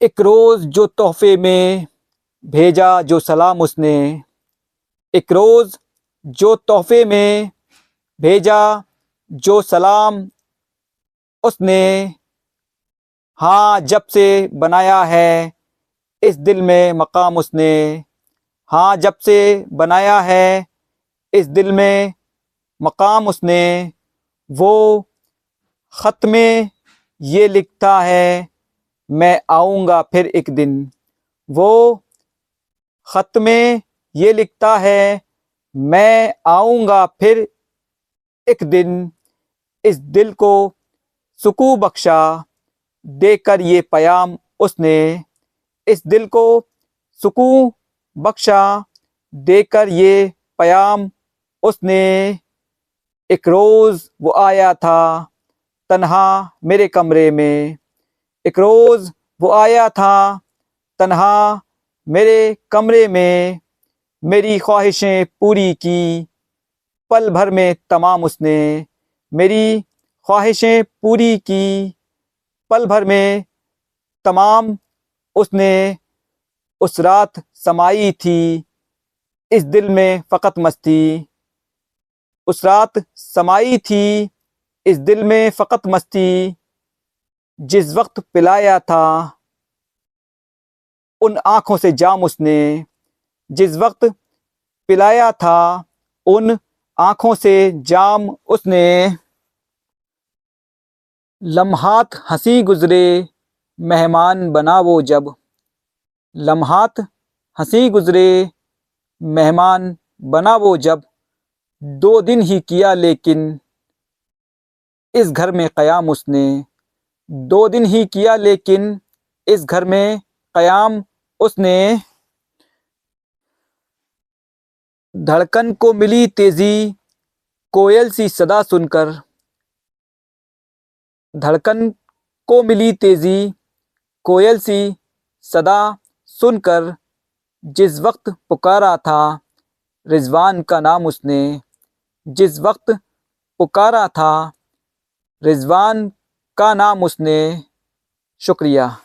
एक रोज़ जो तोहफे में भेजा, जो सलाम उसने, एक रोज़ जो तोहफे में भेजा, जो सलाम उसने हाँ जब से बनाया है, इस दिल में मकाम उसने हाँ जब से बनाया है, इस दिल में मकाम उसने, वो ख़त में ये लिखता है मैं आऊँगा फिर एक दिन। वो ख़त में ये लिखता है, मैं आऊँगा फिर एक दिन। इस दिल को सुकू बख्शा देकर ये पयाम उसने। इस दिल को सुकून बख्शा देकर ये पयाम उसने। एक रोज़ वो आया था तन्हा मेरे कमरे में। एक रोज़ वो आया था, तन्हा मेरे कमरे में, मेरी ख्वाहिशें पूरी की। पल भर में तमाम उसने मेरी ख्वाहिशें पूरी की। पल भर में तमाम उसने उस रात समाई थी, इस दिल में फ़कत मस्ती। उस रात समाई थी, इस दिल में फ़कत मस्ती। जिस वक्त पिलाया था, उन आँखों से जाम उसने। जिस वक्त पिलाया था, उन आँखों से जाम उसने। लम्हात हँसी गुज़रे, मेहमान बना वो जब। लम्हात हँसी गुज़रे, मेहमान बना वो जब। दो दिन ही किया लेकिन, इस घर में क़याम उसने। दो दिन ही किया, लेकिन इस घर में क़याम उसने धड़कन को मिली तेज़ी। कोयल सी सदा सुनकर धड़कन को मिली तेज़ी। कोयल सी सदा सुनकर जिस वक्त पुकारा था, रिजवान का नाम उसने, जिस वक्त पुकारा था, रिजवान का नाम उसने शुक्रिया।